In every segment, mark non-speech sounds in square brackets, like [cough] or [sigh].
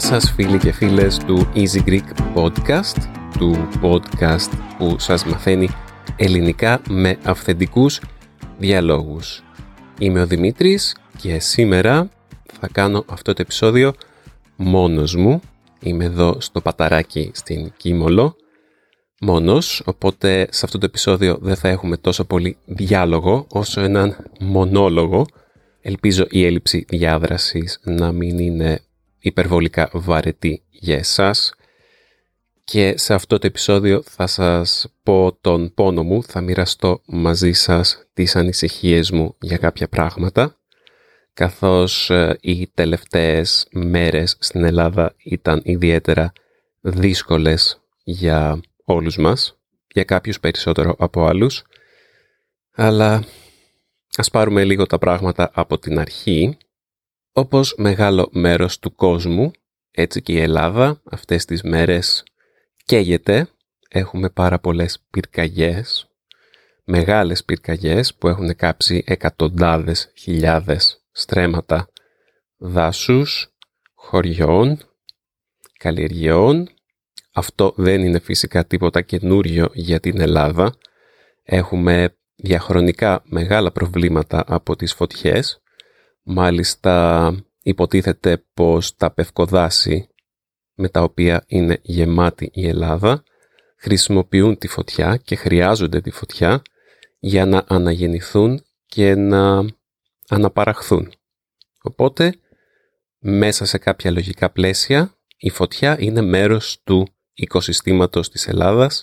Γεια σας φίλοι και φίλες του Easy Greek Podcast, του podcast που σας μαθαίνει ελληνικά με αυθεντικούς διαλόγους. Είμαι ο Δημήτρης και σήμερα θα κάνω αυτό το επεισόδιο μόνος μου. Είμαι εδώ στο παταράκι στην Κίμολο, μόνος, οπότε σε αυτό το επεισόδιο δεν θα έχουμε τόσο πολύ διάλογο όσο έναν μονόλογο. Ελπίζω η έλλειψη διάδρασης να μην είναι υπερβολικά βαρετή για εσάς. Και σε αυτό το επεισόδιο θα σας πω τον πόνο μου, θα μοιραστώ μαζί σας τις ανησυχίες μου για κάποια πράγματα καθώς ε, οι τελευταίες μέρες στην Ελλάδα ήταν ιδιαίτερα δύσκολες για όλους μας, για κάποιους περισσότερο από άλλους, αλλά ας πάρουμε λίγο τα πράγματα από την αρχή όπως μεγάλο μέρος του κόσμου, έτσι και η Ελλάδα αυτές τις μέρες καίγεται. Έχουμε πάρα πολλές πυρκαγιές, μεγάλες πυρκαγιές που έχουν κάψει εκατοντάδες χιλιάδες στρέμματα δάσους, χωριών, καλλιεργειών. Αυτό δεν είναι φυσικά τίποτα καινούριο για την Ελλάδα. Έχουμε διαχρονικά μεγάλα προβλήματα από τις φωτιές Μάλιστα υποτίθεται πως τα πευκοδάση με τα οποία είναι γεμάτη η Ελλάδα χρησιμοποιούν τη φωτιά και χρειάζονται τη φωτιά για να αναγεννηθούν και να αναπαραχθούν. Οπότε, μέσα σε κάποια λογικά πλαίσια, η φωτιά είναι μέρος του οικοσυστήματος της Ελλάδας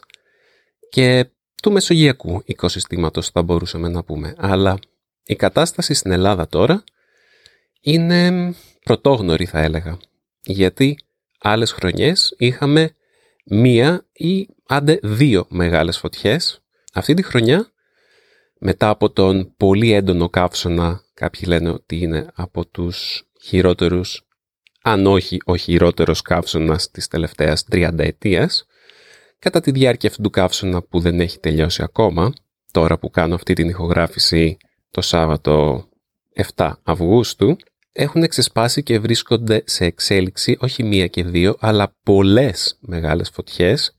και του μεσογειακού οικοσυστήματος θα μπορούσαμε να πούμε. Αλλά η κατάσταση στην Ελλάδα τώρα είναι πρωτόγνωρη θα έλεγα. Γιατί άλλες χρονιές είχαμε μία ή άντε δύο μεγάλες φωτιές. Αυτή τη χρονιά, μετά από τον πολύ έντονο καύσωνα, κάποιοι λένε ότι είναι από τους χειρότερους, αν όχι ο χειρότερος καύσωνας της τελευταίας 30 ετίας, κατά τη διάρκεια αυτού του καύσωνα που δεν έχει τελειώσει ακόμα, τώρα που κάνω αυτή την ηχογράφηση το Σάββατο 7 Αυγούστου, έχουν ξεσπάσει και βρίσκονται σε εξέλιξη όχι μία και δύο, αλλά πολλές μεγάλες φωτιές.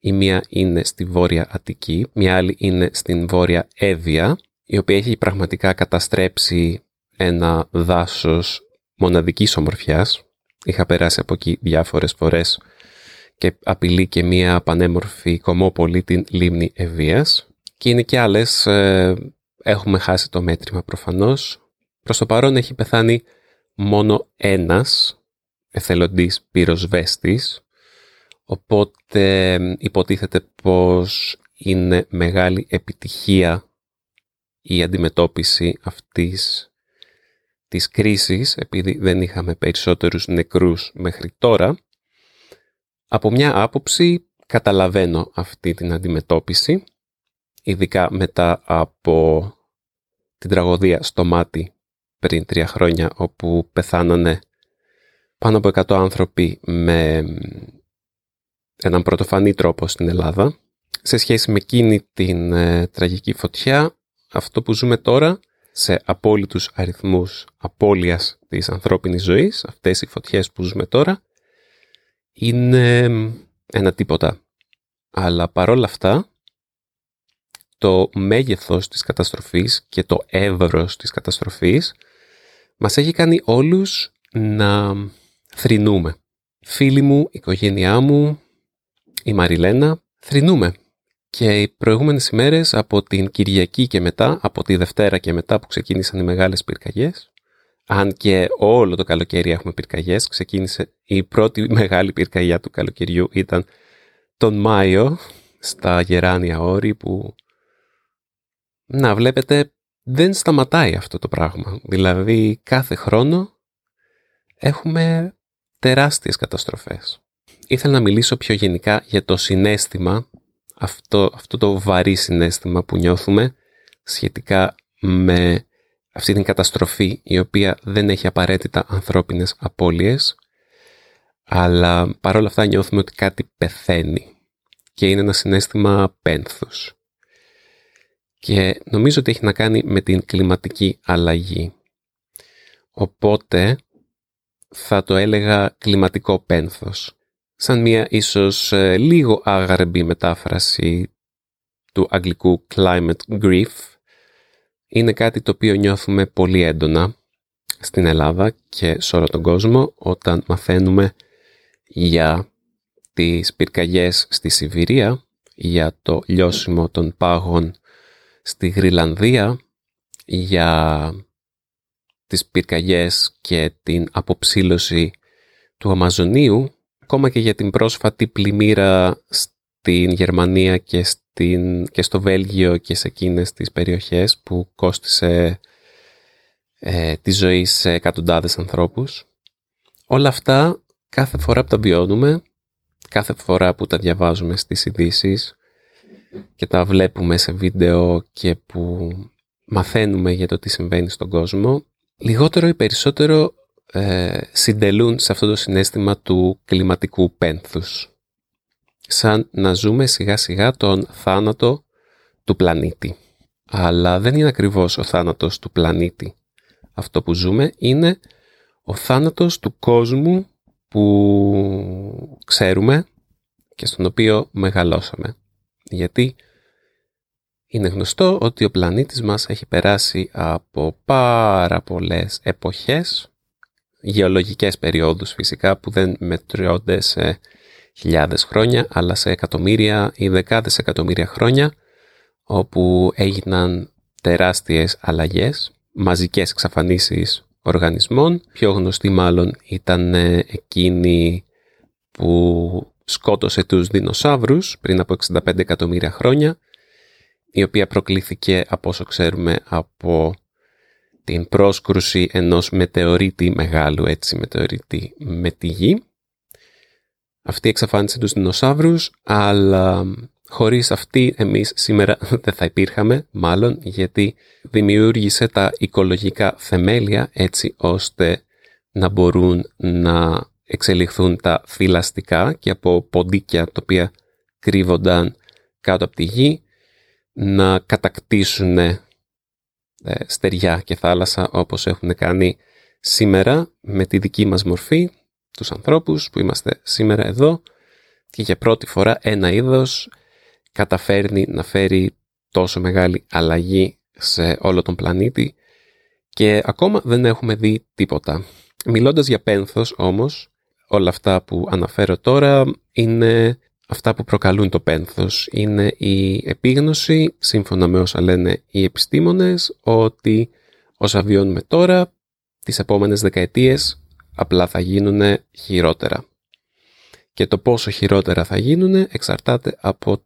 Η μία είναι στη Βόρεια Αττική, μια άλλη είναι στην Βόρεια Εύβοια, η οποία έχει πραγματικά καταστρέψει ένα δάσος μοναδικής ομορφιάς. Είχα περάσει από εκεί διάφορες φορές και απειλεί και μια πανέμορφη κομμόπολη την λίμνη Εβίας. Και είναι και άλλες, ε, έχουμε χάσει το μέτρημα προφανώς, Προς το παρόν έχει πεθάνει μόνο ένας εθελοντής πυροσβέστης, οπότε υποτίθεται πως είναι μεγάλη επιτυχία η αντιμετώπιση αυτής της κρίσης, επειδή δεν είχαμε περισσότερους νεκρούς μέχρι τώρα. Από μια άποψη καταλαβαίνω αυτή την αντιμετώπιση, ειδικά μετά από την τραγωδία στο μάτι πριν τρία χρόνια όπου πεθάνανε πάνω από 100 άνθρωποι με έναν πρωτοφανή τρόπο στην Ελλάδα. Σε σχέση με εκείνη την ε, τραγική φωτιά, αυτό που ζούμε τώρα σε απόλυτους αριθμούς απώλειας της ανθρώπινης ζωής, αυτές οι φωτιές που ζούμε τώρα, είναι ένα τίποτα. Αλλά παρόλα αυτά, το μέγεθος της καταστροφής και το εύρος της καταστροφής μας έχει κάνει όλους να θρυνούμε. Φίλοι μου, οικογένειά μου, η Μαριλένα, θρυνούμε. Και οι προηγούμενες ημέρες από την Κυριακή και μετά, από τη Δευτέρα και μετά που ξεκίνησαν οι μεγάλες πυρκαγιές, αν και όλο το καλοκαίρι έχουμε πυρκαγιές, ξεκίνησε η πρώτη μεγάλη πυρκαγιά του καλοκαιριού ήταν τον Μάιο στα Γεράνια Όρη που να βλέπετε δεν σταματάει αυτό το πράγμα. Δηλαδή κάθε χρόνο έχουμε τεράστιες καταστροφές. Ήθελα να μιλήσω πιο γενικά για το συνέστημα, αυτό, αυτό το βαρύ συνέστημα που νιώθουμε σχετικά με αυτή την καταστροφή η οποία δεν έχει απαραίτητα ανθρώπινες απώλειες αλλά παρόλα αυτά νιώθουμε ότι κάτι πεθαίνει και είναι ένα συνέστημα πένθους και νομίζω ότι έχει να κάνει με την κλιματική αλλαγή. Οπότε θα το έλεγα κλιματικό πένθος. Σαν μια ίσως ε, λίγο άγαρμπη μετάφραση του αγγλικού climate grief. Είναι κάτι το οποίο νιώθουμε πολύ έντονα στην Ελλάδα και σε όλο τον κόσμο όταν μαθαίνουμε για τις πυρκαγιές στη Σιβηρία, για το λιώσιμο των πάγων στη Γρυλανδία, για τις πυρκαγιές και την αποψήλωση του Αμαζονίου, ακόμα και για την πρόσφατη πλημμύρα στην Γερμανία και, στην, και στο Βέλγιο και σε εκείνες τις περιοχές που κόστισε ε, τη ζωή σε εκατοντάδες ανθρώπους. Όλα αυτά κάθε φορά που τα βιώνουμε, κάθε φορά που τα διαβάζουμε στις ειδήσεις και τα βλέπουμε σε βίντεο και που μαθαίνουμε για το τι συμβαίνει στον κόσμο, λιγότερο ή περισσότερο ε, συντελούν σε αυτό το συνέστημα του κλιματικού πένθους. Σαν να ζούμε σιγά σιγά τον θάνατο του πλανήτη. Αλλά δεν είναι ακριβώς ο θάνατος του πλανήτη. Αυτό που ζούμε είναι ο θάνατος του κόσμου που ξέρουμε και στον οποίο μεγαλώσαμε. Γιατί είναι γνωστό ότι ο πλανήτης μας έχει περάσει από πάρα πολλές εποχές, γεωλογικές περιόδους φυσικά που δεν μετριώνται σε χιλιάδες χρόνια αλλά σε εκατομμύρια ή δεκάδες εκατομμύρια χρόνια όπου έγιναν τεράστιες αλλαγές, μαζικές εξαφανίσεις οργανισμών. Πιο γνωστή μάλλον ήταν ε, εκείνη που σκότωσε τους δεινοσαύρους πριν από 65 εκατομμύρια χρόνια η οποία προκλήθηκε από όσο ξέρουμε από την πρόσκρουση ενός μετεωρίτη μεγάλου έτσι μετεωρίτη με τη γη. Αυτή εξαφάνισε τους δεινοσαύρους αλλά χωρίς αυτή εμείς σήμερα [laughs] δεν θα υπήρχαμε μάλλον γιατί δημιούργησε τα οικολογικά θεμέλια έτσι ώστε να μπορούν να εξελιχθούν τα θηλαστικά και από ποντίκια τα οποία κρύβονταν κάτω από τη γη να κατακτήσουν ε, στεριά και θάλασσα όπως έχουν κάνει σήμερα με τη δική μας μορφή, τους ανθρώπους που είμαστε σήμερα εδώ και για πρώτη φορά ένα είδος καταφέρνει να φέρει τόσο μεγάλη αλλαγή σε όλο τον πλανήτη και ακόμα δεν έχουμε δει τίποτα. Μιλώντας για πένθος όμως, όλα αυτά που αναφέρω τώρα είναι αυτά που προκαλούν το πένθος. Είναι η επίγνωση, σύμφωνα με όσα λένε οι επιστήμονες, ότι όσα βιώνουμε τώρα, τις επόμενες δεκαετίες απλά θα γίνουν χειρότερα. Και το πόσο χειρότερα θα γίνουν εξαρτάται από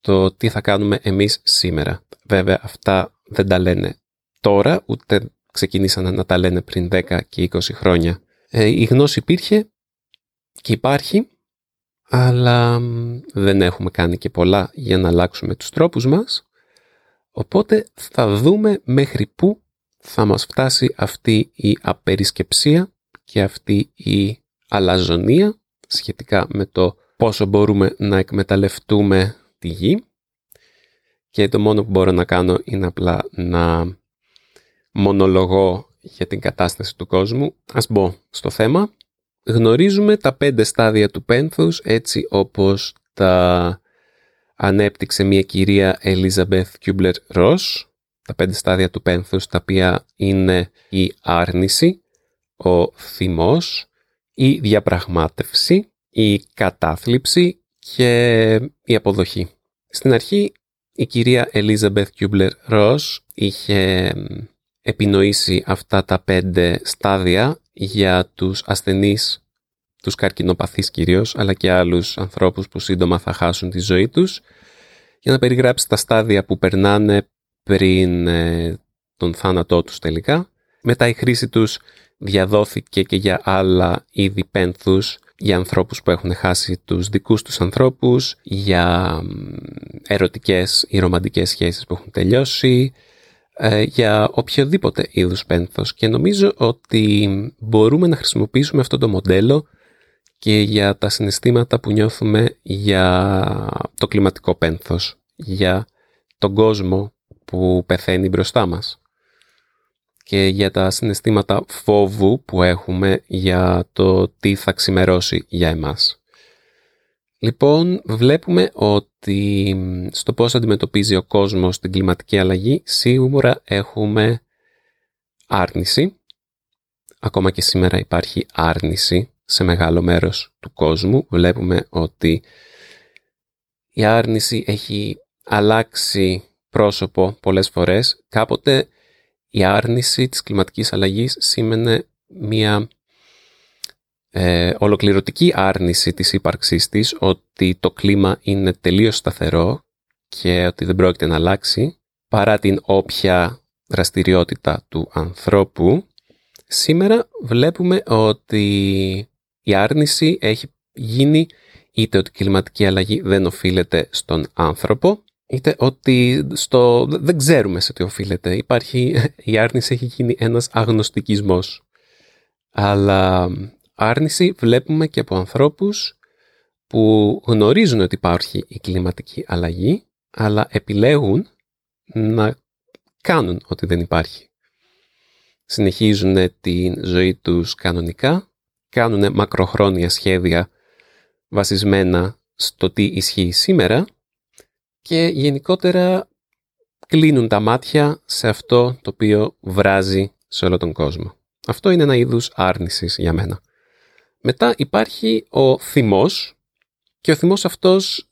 το τι θα κάνουμε εμείς σήμερα. Βέβαια αυτά δεν τα λένε τώρα, ούτε ξεκινήσαν να τα λένε πριν 10 και 20 χρόνια. Ε, η γνώση υπήρχε και υπάρχει, αλλά δεν έχουμε κάνει και πολλά για να αλλάξουμε τους τρόπους μας, οπότε θα δούμε μέχρι πού θα μας φτάσει αυτή η απερισκεψία και αυτή η αλαζονία σχετικά με το πόσο μπορούμε να εκμεταλλευτούμε τη γη. Και το μόνο που μπορώ να κάνω είναι απλά να μονολογώ για την κατάσταση του κόσμου. Ας μπω στο θέμα. Γνωρίζουμε τα πέντε στάδια του πένθους έτσι όπως τα ανέπτυξε μια κυρία Ελίζαμπεθ Κιούμπλερ Ρος. Τα πέντε στάδια του πένθους τα οποία είναι η άρνηση, ο θυμός, η διαπραγμάτευση, η κατάθλιψη και η αποδοχή. Στην αρχή η κυρία Ελίζαμπεθ Κιούμπλερ Ρος είχε επινοήσει αυτά τα πέντε στάδια για τους ασθενείς, τους καρκινοπαθείς κυρίως, αλλά και άλλους ανθρώπους που σύντομα θα χάσουν τη ζωή τους, για να περιγράψει τα στάδια που περνάνε πριν ε, τον θάνατό τους τελικά. Μετά η χρήση τους διαδόθηκε και για άλλα είδη πένθους, για ανθρώπους που έχουν χάσει τους δικούς τους ανθρώπους, για ερωτικές ή ρομαντικές σχέσεις που έχουν τελειώσει, ε, για οποιοδήποτε είδους πένθος. Και νομίζω ότι μπορούμε να χρησιμοποιήσουμε αυτό το μοντέλο και για τα συναισθήματα που νιώθουμε για το κλιματικό πένθος, για τον κόσμο που πεθαίνει μπροστά μας. και για τα συναισθήματα φόβου που έχουμε για το τι θα ξημερώσει για εμάς. Λοιπόν, βλέπουμε ότι στο πώς αντιμετωπίζει ο κόσμος την κλιματική αλλαγή σίγουρα έχουμε άρνηση. Ακόμα και σήμερα υπάρχει άρνηση σε μεγάλο μέρος του κόσμου. Βλέπουμε ότι η άρνηση έχει αλλάξει πρόσωπο πολλές φορές. Κάποτε η άρνηση της κλιματικής αλλαγής σήμαινε μια ε, ολοκληρωτική άρνηση της ύπαρξής της ότι το κλίμα είναι τελείως σταθερό και ότι δεν πρόκειται να αλλάξει παρά την όποια δραστηριότητα του ανθρώπου. Σήμερα βλέπουμε ότι η άρνηση έχει γίνει είτε ότι η κλιματική αλλαγή δεν οφείλεται στον άνθρωπο είτε ότι στο... δεν ξέρουμε σε τι οφείλεται. Υπάρχει, η άρνηση έχει γίνει ένας αγνωστικισμός. Αλλά άρνηση βλέπουμε και από ανθρώπους που γνωρίζουν ότι υπάρχει η κλιματική αλλαγή, αλλά επιλέγουν να κάνουν ότι δεν υπάρχει. Συνεχίζουν την ζωή τους κανονικά, κάνουν μακροχρόνια σχέδια βασισμένα στο τι ισχύει σήμερα και γενικότερα κλείνουν τα μάτια σε αυτό το οποίο βράζει σε όλο τον κόσμο. Αυτό είναι ένα είδους άρνησης για μένα. Μετά υπάρχει ο θυμός και ο θυμός αυτός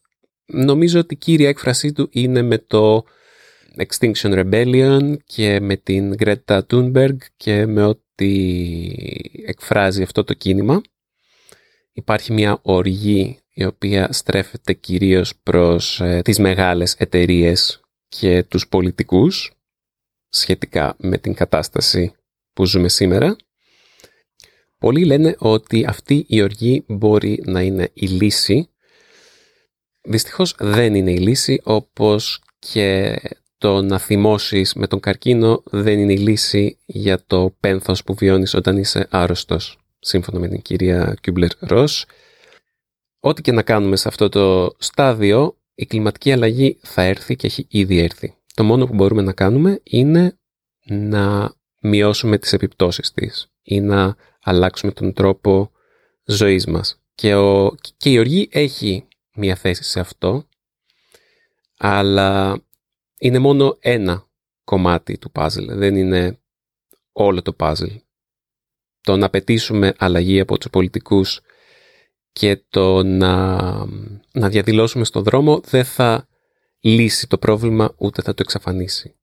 νομίζω ότι η κύρια έκφρασή του είναι με το Extinction Rebellion και με την Greta Thunberg και με ό,τι εκφράζει αυτό το κίνημα. Υπάρχει μια οργή η οποία στρέφεται κυρίως προς ε, τις μεγάλες εταιρείες και τους πολιτικούς σχετικά με την κατάσταση που ζούμε σήμερα. Πολλοί λένε ότι αυτή η οργή μπορεί να είναι η λύση. Δυστυχώς δεν είναι η λύση, όπως και το να θυμώσεις με τον καρκίνο δεν είναι η λύση για το πένθος που βιώνεις όταν είσαι άρρωστος, σύμφωνα με την κυρία Κιούμπλερ Ρος. Ό,τι και να κάνουμε σε αυτό το στάδιο, η κλιματική αλλαγή θα έρθει και έχει ήδη έρθει. Το μόνο που μπορούμε να κάνουμε είναι να μειώσουμε τις επιπτώσεις της ή να αλλάξουμε τον τρόπο ζωής μας. Και, ο, και η οργή έχει μια θέση σε αυτό, αλλά είναι μόνο ένα κομμάτι του παζλ, δεν είναι όλο το παζλ. Το να πετήσουμε αλλαγή από τους πολιτικούς και το να, να διαδηλώσουμε στον δρόμο δεν θα λύσει το πρόβλημα ούτε θα το εξαφανίσει.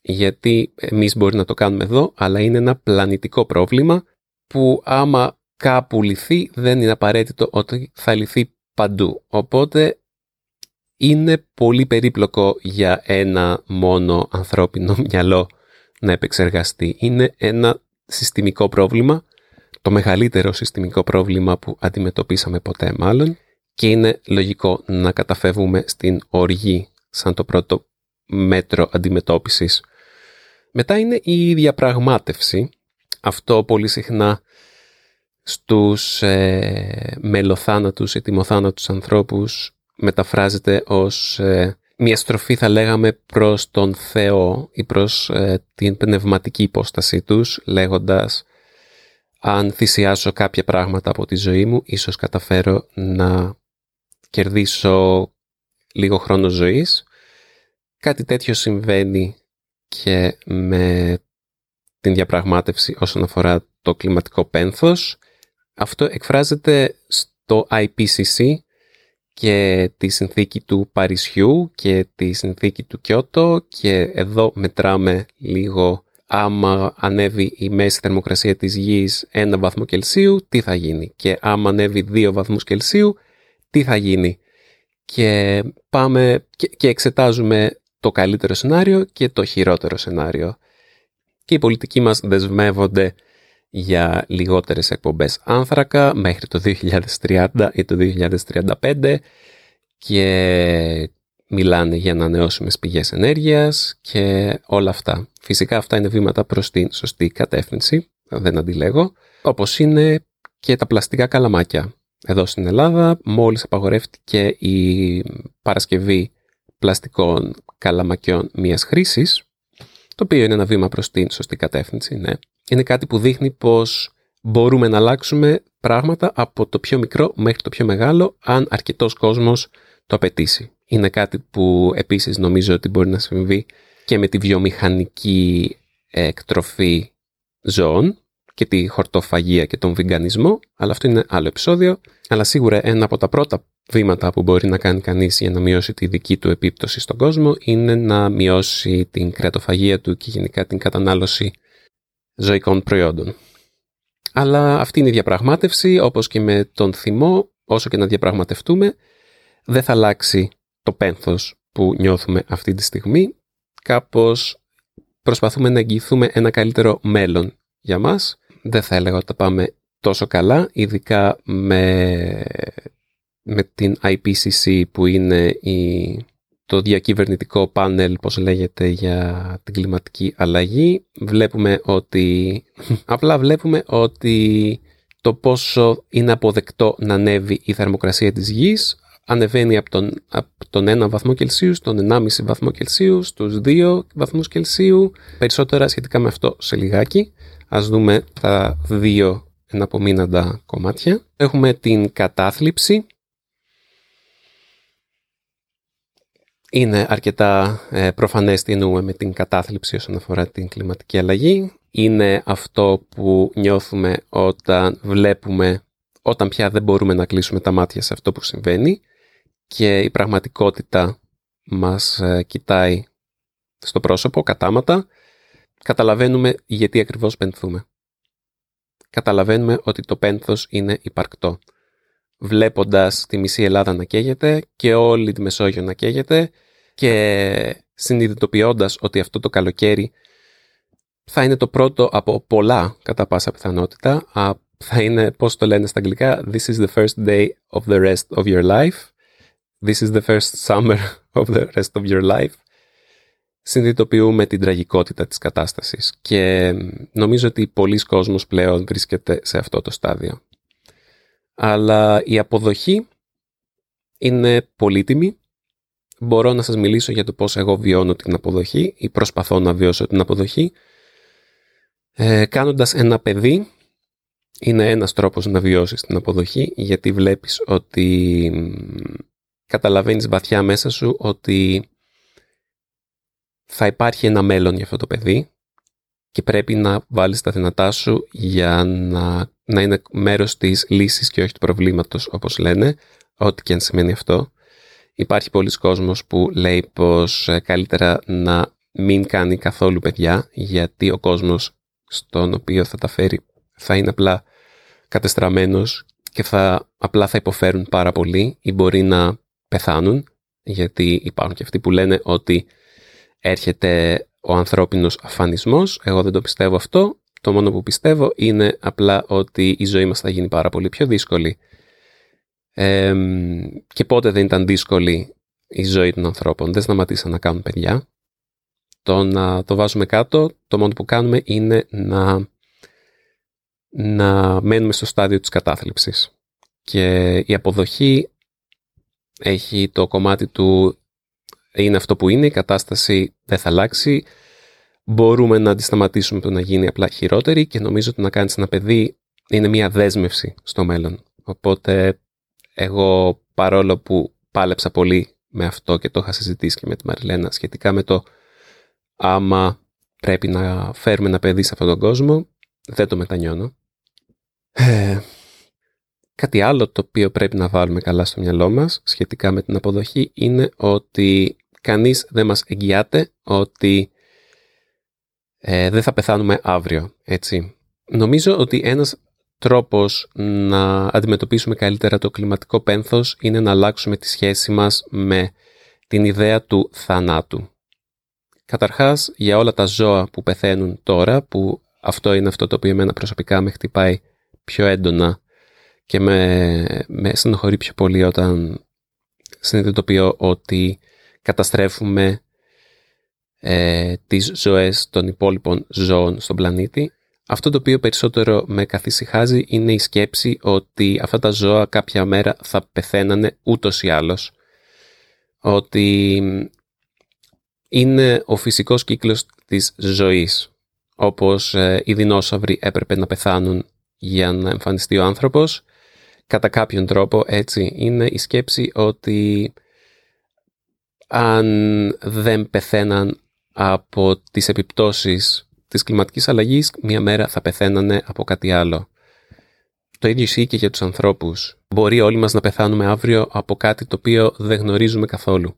Γιατί εμείς μπορεί να το κάνουμε εδώ, αλλά είναι ένα πλανητικό πρόβλημα που άμα κάπου λυθεί δεν είναι απαραίτητο ότι θα λυθεί παντού. Οπότε είναι πολύ περίπλοκο για ένα μόνο ανθρώπινο [laughs] μυαλό να επεξεργαστεί. Είναι ένα συστημικό πρόβλημα το μεγαλύτερο συστημικό πρόβλημα που αντιμετωπίσαμε ποτέ μάλλον και είναι λογικό να καταφεύγουμε στην οργή σαν το πρώτο μέτρο αντιμετώπισης. Μετά είναι η διαπραγμάτευση. Αυτό πολύ συχνά στους ε, μελοθάνατους ή τιμοθάνατους ανθρώπους μεταφράζεται ως ε, μια στροφή θα λέγαμε προς τον Θεό ή προς ε, την πνευματική υπόστασή τους λέγοντας αν θυσιάσω κάποια πράγματα από τη ζωή μου, ίσως καταφέρω να κερδίσω λίγο χρόνο ζωής. Κάτι τέτοιο συμβαίνει και με την διαπραγμάτευση όσον αφορά το κλιματικό πένθος. Αυτό εκφράζεται στο IPCC και τη συνθήκη του Παρισιού και τη συνθήκη του Κιώτο και εδώ μετράμε λίγο άμα ανέβει η μέση θερμοκρασία της γης ένα βαθμό Κελσίου, τι θα γίνει. Και άμα ανέβει δύο βαθμούς Κελσίου, τι θα γίνει. Και πάμε και, εξετάζουμε το καλύτερο σενάριο και το χειρότερο σενάριο. Και οι πολιτικοί μας δεσμεύονται για λιγότερες εκπομπές άνθρακα μέχρι το 2030 ή το 2035 και μιλάνε για ανανεώσιμες πηγές ενέργειας και όλα αυτά. Φυσικά αυτά είναι βήματα προς την σωστή κατεύθυνση, δεν αντιλέγω, όπως είναι και τα πλαστικά καλαμάκια. Εδώ στην Ελλάδα μόλις απαγορεύτηκε η παρασκευή πλαστικών καλαμακιών μίας χρήσης, το οποίο είναι ένα βήμα προς την σωστή κατεύθυνση, ναι. Είναι κάτι που δείχνει πως μπορούμε να αλλάξουμε πράγματα από το πιο μικρό μέχρι το πιο μεγάλο, αν αρκετός κόσμος το απαιτήσει. Είναι κάτι που επίσης νομίζω ότι μπορεί να συμβεί και με τη βιομηχανική εκτροφή ζώων και τη χορτοφαγία και τον βιγκανισμό, αλλά αυτό είναι άλλο επεισόδιο. Αλλά σίγουρα ένα από τα πρώτα βήματα που μπορεί να κάνει κανείς για να μειώσει τη δική του επίπτωση στον κόσμο είναι να μειώσει την κρεατοφαγία του και γενικά την κατανάλωση ζωικών προϊόντων. Αλλά αυτή είναι η διαπραγμάτευση, όπως και με τον θυμό, όσο και να διαπραγματευτούμε, δεν θα αλλάξει το πένθος που νιώθουμε αυτή τη στιγμή. Κάπως προσπαθούμε να εγγυηθούμε ένα καλύτερο μέλλον για μας. Δεν θα έλεγα ότι τα πάμε τόσο καλά, ειδικά με, με την IPCC που είναι η, το διακυβερνητικό πάνελ, πώς λέγεται, για την κλιματική αλλαγή. Βλέπουμε ότι, [laughs] απλά βλέπουμε ότι το πόσο είναι αποδεκτό να ανέβει η θερμοκρασία της γης ανεβαίνει από τον, από τον 1 βαθμό Κελσίου στον 1,5 βαθμό Κελσίου, στους 2 βαθμούς Κελσίου. Περισσότερα σχετικά με αυτό σε λιγάκι. Ας δούμε τα δύο εναπομείναντα κομμάτια. Έχουμε την κατάθλιψη. Είναι αρκετά ε, προφανές τι εννοούμε με την κατάθλιψη όσον αφορά την κλιματική αλλαγή. Είναι αυτό που νιώθουμε όταν βλέπουμε, όταν πια δεν μπορούμε να κλείσουμε τα μάτια σε αυτό που συμβαίνει και η πραγματικότητα μας ε, κοιτάει στο πρόσωπο κατάματα, καταλαβαίνουμε γιατί ακριβώς πενθούμε. Καταλαβαίνουμε ότι το πένθος είναι υπαρκτό. Βλέποντας τη μισή Ελλάδα να καίγεται και όλη τη Μεσόγειο να καίγεται και συνειδητοποιώντας ότι αυτό το καλοκαίρι θα είναι το πρώτο από πολλά κατά πάσα πιθανότητα. Θα είναι, πώς το λένε στα αγγλικά, This is the first day of the rest of your life. This is the first summer of the rest of your life. Συνειδητοποιούμε την τραγικότητα της κατάστασης και νομίζω ότι πολλοί κόσμος πλέον βρίσκεται σε αυτό το στάδιο. Αλλά η αποδοχή είναι πολύτιμη. Μπορώ να σας μιλήσω για το πώς εγώ βιώνω την αποδοχή ή προσπαθώ να βιώσω την αποδοχή. Ε, κάνοντας ένα παιδί είναι ένας τρόπος να βιώσεις την αποδοχή γιατί βλέπεις ότι καταλαβαίνεις βαθιά μέσα σου ότι θα υπάρχει ένα μέλλον για αυτό το παιδί και πρέπει να βάλεις τα δυνατά σου για να, να είναι μέρος της λύσης και όχι του προβλήματος όπως λένε, ό,τι και αν σημαίνει αυτό. Υπάρχει πολλοί κόσμος που λέει πως ε, καλύτερα να μην κάνει καθόλου παιδιά γιατί ο κόσμος στον οποίο θα τα φέρει θα είναι απλά κατεστραμμένος και θα, απλά θα υποφέρουν πάρα πολύ ή μπορεί να πεθάνουν, γιατί υπάρχουν και αυτοί που λένε ότι έρχεται ο ανθρώπινος αφανισμός. Εγώ δεν το πιστεύω αυτό. Το μόνο που πιστεύω είναι απλά ότι η ζωή μας θα γίνει πάρα πολύ πιο δύσκολη. και πότε δεν ήταν δύσκολη η ζωή των ανθρώπων. Δεν σταματήσαν να κάνουν παιδιά. Το να το βάζουμε κάτω, το μόνο που κάνουμε είναι να, να μένουμε στο στάδιο της κατάθλιψης. Και η αποδοχή έχει το κομμάτι του είναι αυτό που είναι, η κατάσταση δεν θα αλλάξει. Μπορούμε να αντισταματήσουμε το να γίνει απλά χειρότερη και νομίζω ότι να κάνεις ένα παιδί είναι μια δέσμευση στο μέλλον. Οπότε εγώ παρόλο που πάλεψα πολύ με αυτό και το είχα συζητήσει και με τη Μαριλένα σχετικά με το άμα πρέπει να φέρουμε ένα παιδί σε αυτόν τον κόσμο, δεν το μετανιώνω. Ε, Κάτι άλλο το οποίο πρέπει να βάλουμε καλά στο μυαλό μας σχετικά με την αποδοχή είναι ότι κανείς δεν μας εγγυάται ότι ε, δεν θα πεθάνουμε αύριο, έτσι. Νομίζω ότι ένας τρόπος να αντιμετωπίσουμε καλύτερα το κλιματικό πένθος είναι να αλλάξουμε τη σχέση μας με την ιδέα του θανάτου. Καταρχάς, για όλα τα ζώα που πεθαίνουν τώρα, που αυτό είναι αυτό το οποίο εμένα προσωπικά με χτυπάει πιο έντονα και με, με στενοχωρεί πιο πολύ όταν συνειδητοποιώ ότι καταστρέφουμε ε, τις ζωές των υπόλοιπων ζώων στον πλανήτη. Αυτό το οποίο περισσότερο με καθησυχάζει είναι η σκέψη ότι αυτά τα ζώα κάποια μέρα θα πεθαίνανε ούτως ή άλλως. Ότι είναι ο φυσικός κύκλος της ζωής. Όπως ε, οι δεινόσαυροι έπρεπε να πεθάνουν για να εμφανιστεί ο άνθρωπος, κατά κάποιον τρόπο έτσι είναι η σκέψη ότι αν δεν πεθαίναν από τις επιπτώσεις της κλιματικής αλλαγής, μία μέρα θα πεθαίνανε από κάτι άλλο. Το ίδιο ισχύει και για τους ανθρώπους. Μπορεί όλοι μας να πεθάνουμε αύριο από κάτι το οποίο δεν γνωρίζουμε καθόλου.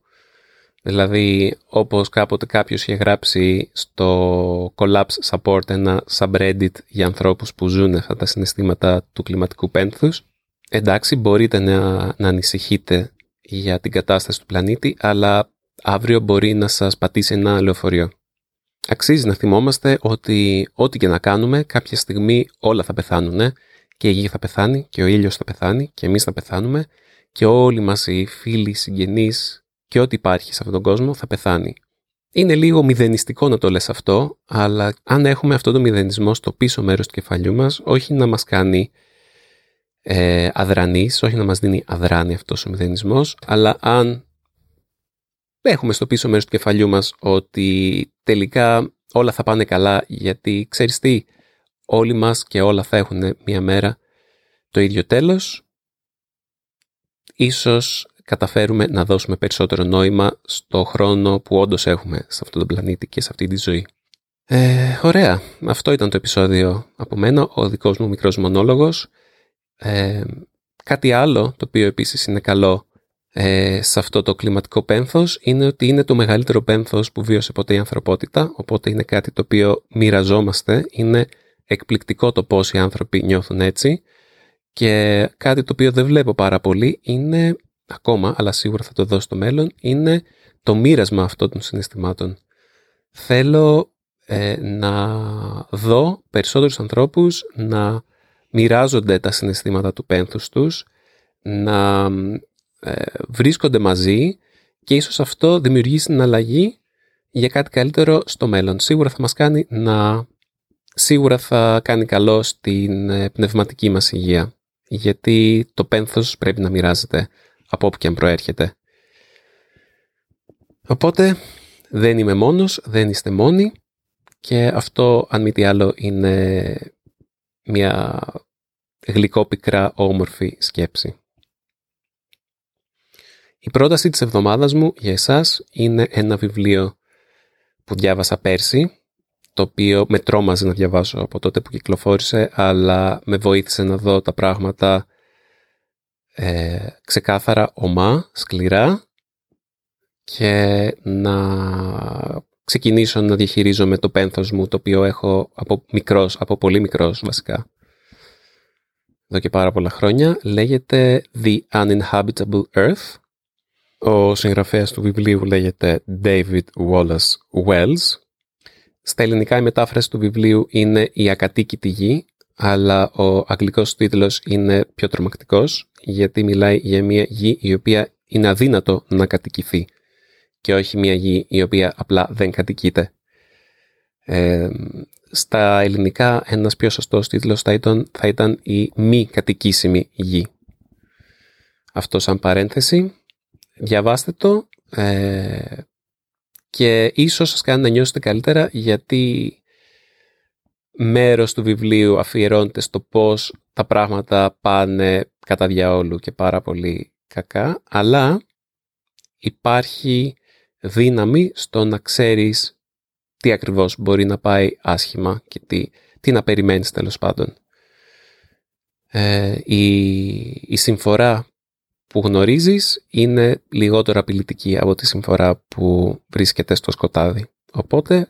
Δηλαδή, όπως κάποτε κάποιος είχε γράψει στο Collapse Support ένα subreddit για ανθρώπους που ζουν αυτά τα συναισθήματα του κλιματικού πένθους, εντάξει, μπορείτε να, να ανησυχείτε για την κατάσταση του πλανήτη, αλλά αύριο μπορεί να σας πατήσει ένα λεωφορείο. Αξίζει να θυμόμαστε ότι ό,τι και να κάνουμε, κάποια στιγμή όλα θα πεθάνουν και η γη θα πεθάνει και ο ήλιος θα πεθάνει και εμείς θα πεθάνουμε και όλοι μας οι φίλοι, οι συγγενείς και ό,τι υπάρχει σε αυτόν τον κόσμο θα πεθάνει. Είναι λίγο μηδενιστικό να το λες αυτό, αλλά αν έχουμε αυτό το μηδενισμό στο πίσω μέρος του κεφαλιού μας, όχι να μας κάνει ε, αδρανείς, όχι να μας δίνει αδράνη αυτός ο μηδενισμός, αλλά αν έχουμε στο πίσω μέρος του κεφαλιού μας ότι τελικά όλα θα πάνε καλά γιατί ξέρεις τι, όλοι μας και όλα θα έχουν μια μέρα το ίδιο τέλος, ίσως καταφέρουμε να δώσουμε περισσότερο νόημα στο χρόνο που όντως έχουμε σε αυτόν τον πλανήτη και σε αυτή τη ζωή. Ε, ωραία. Αυτό ήταν το επεισόδιο από μένα, ο δικός μου μικρός μονόλογος. Ε, κάτι άλλο το οποίο επίσης είναι καλό ε, σε αυτό το κλιματικό πένθος είναι ότι είναι το μεγαλύτερο πένθος που βίωσε ποτέ η ανθρωπότητα, οπότε είναι κάτι το οποίο μοιραζόμαστε, είναι εκπληκτικό το πώς οι άνθρωποι νιώθουν έτσι και κάτι το οποίο δεν βλέπω πάρα πολύ είναι, ακόμα, αλλά σίγουρα θα το δω στο μέλλον, είναι το μοίρασμα αυτών των συναισθημάτων. Θέλω ε, να δω περισσότερους ανθρώπους να μοιράζονται τα συναισθήματα του πένθους τους, να ε, βρίσκονται μαζί και ίσως αυτό δημιουργήσει την αλλαγή για κάτι καλύτερο στο μέλλον. Σίγουρα θα μας κάνει να... Σίγουρα θα κάνει καλό στην ε, πνευματική μας υγεία. Γιατί το πένθος πρέπει να μοιράζεται από όπου και αν προέρχεται. Οπότε δεν είμαι μόνος, δεν είστε μόνοι και αυτό αν μη τι άλλο είναι μια γλυκόπικρα όμορφη σκέψη. Η πρόταση της εβδομάδας μου για εσάς είναι ένα βιβλίο που διάβασα πέρσι, το οποίο με τρόμαζε να διαβάσω από τότε που κυκλοφόρησε, αλλά με βοήθησε να δω τα πράγματα ε, ξεκάθαρα ομά, σκληρά και να ξεκινήσω να διαχειρίζομαι το πένθος μου, το οποίο έχω από μικρός, από πολύ μικρός βασικά. Εδώ και πάρα πολλά χρόνια. Λέγεται The Uninhabitable Earth ο συγγραφέας του βιβλίου λέγεται David Wallace Wells. Στα ελληνικά η μετάφραση του βιβλίου είναι «Η ακατοίκητη γη», αλλά ο αγγλικός τίτλος είναι πιο τρομακτικός, γιατί μιλάει για μια γη η οποία είναι αδύνατο να κατοικηθεί και όχι μια γη η οποία απλά δεν κατοικείται. Ε, στα ελληνικά ένας πιο σωστός τίτλος θα ήταν, θα ήταν η μη κατοικήσιμη γη. Αυτό σαν παρένθεση διαβάστε το ε, και ίσως σας κάνει να νιώσετε καλύτερα γιατί μέρος του βιβλίου αφιερώνεται στο πώς τα πράγματα πάνε κατά διαόλου και πάρα πολύ κακά, αλλά υπάρχει δύναμη στο να ξέρεις τι ακριβώς μπορεί να πάει άσχημα και τι, τι να περιμένεις τέλος πάντων. Ε, η, η συμφορά που γνωρίζεις είναι λιγότερο απειλητική από τη συμφορά που βρίσκεται στο σκοτάδι. Οπότε,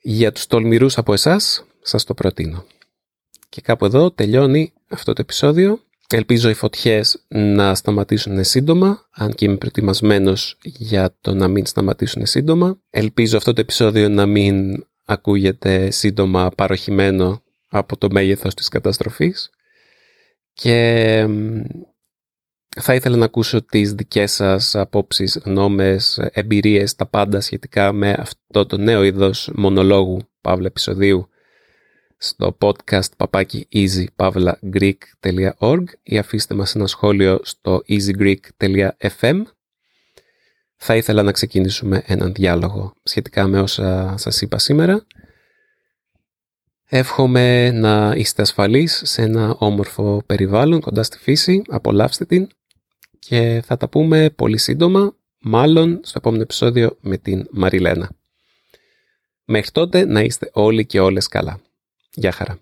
για τους τολμηρούς από εσάς, σας το προτείνω. Και κάπου εδώ τελειώνει αυτό το επεισόδιο. Ελπίζω οι φωτιές να σταματήσουν σύντομα, αν και είμαι προετοιμασμένος για το να μην σταματήσουν σύντομα. Ελπίζω αυτό το επεισόδιο να μην ακούγεται σύντομα παροχημένο από το μέγεθος της καταστροφής. Και θα ήθελα να ακούσω τις δικές σας απόψεις, γνώμες, εμπειρίες, τα πάντα σχετικά με αυτό το νέο είδος μονολόγου, παύλα επεισοδίου, στο podcast παπάκι easy.greek.org ή αφήστε μας ένα σχόλιο στο easygreek.fm. θα ήθελα να ξεκινήσουμε έναν διάλογο σχετικά με όσα σας είπα σήμερα. Εύχομαι να είστε ασφαλείς σε ένα όμορφο περιβάλλον κοντά στη φύση. Απολαύστε την και θα τα πούμε πολύ σύντομα, μάλλον στο επόμενο επεισόδιο με την Μαριλένα. Μέχρι τότε να είστε όλοι και όλες καλά. Yájara.